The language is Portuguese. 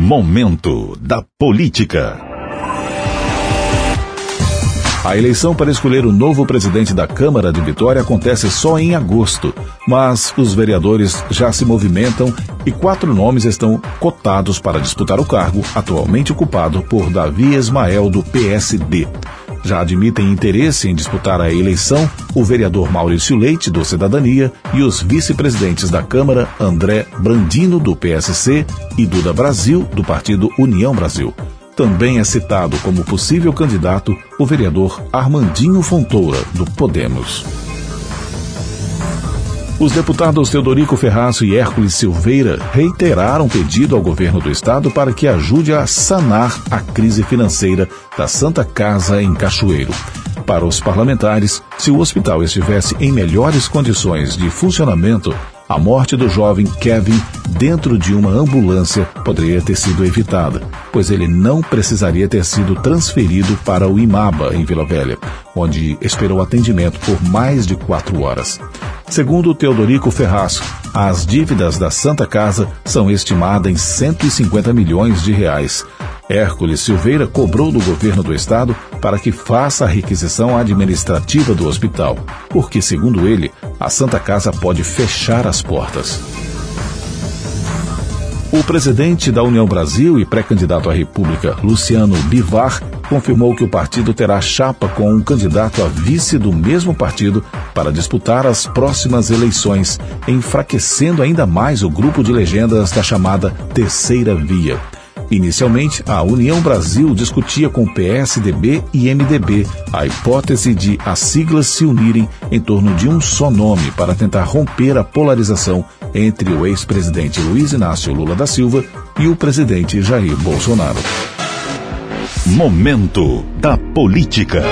Momento da Política. A eleição para escolher o novo presidente da Câmara de Vitória acontece só em agosto, mas os vereadores já se movimentam e quatro nomes estão cotados para disputar o cargo, atualmente ocupado por Davi Ismael, do PSD. Já admitem interesse em disputar a eleição o vereador Maurício Leite, do Cidadania, e os vice-presidentes da Câmara, André Brandino, do PSC, e Duda Brasil, do partido União Brasil. Também é citado como possível candidato o vereador Armandinho Fontoura, do Podemos. Os deputados Teodorico Ferraz e Hércules Silveira reiteraram pedido ao governo do estado para que ajude a sanar a crise financeira da Santa Casa em Cachoeiro. Para os parlamentares, se o hospital estivesse em melhores condições de funcionamento, a morte do jovem Kevin dentro de uma ambulância poderia ter sido evitada, pois ele não precisaria ter sido transferido para o Imaba, em Vila Velha, onde esperou atendimento por mais de quatro horas. Segundo Teodorico Ferraz, as dívidas da Santa Casa são estimadas em 150 milhões de reais. Hércules Silveira cobrou do governo do estado para que faça a requisição administrativa do hospital, porque, segundo ele, a Santa Casa pode fechar as portas. O presidente da União Brasil e pré-candidato à República, Luciano Bivar, confirmou que o partido terá chapa com um candidato a vice do mesmo partido para disputar as próximas eleições, enfraquecendo ainda mais o grupo de legendas da chamada Terceira Via. Inicialmente, a União Brasil discutia com PSDB e MDB a hipótese de as siglas se unirem em torno de um só nome para tentar romper a polarização entre o ex-presidente Luiz Inácio Lula da Silva e o presidente Jair Bolsonaro. Momento da Política.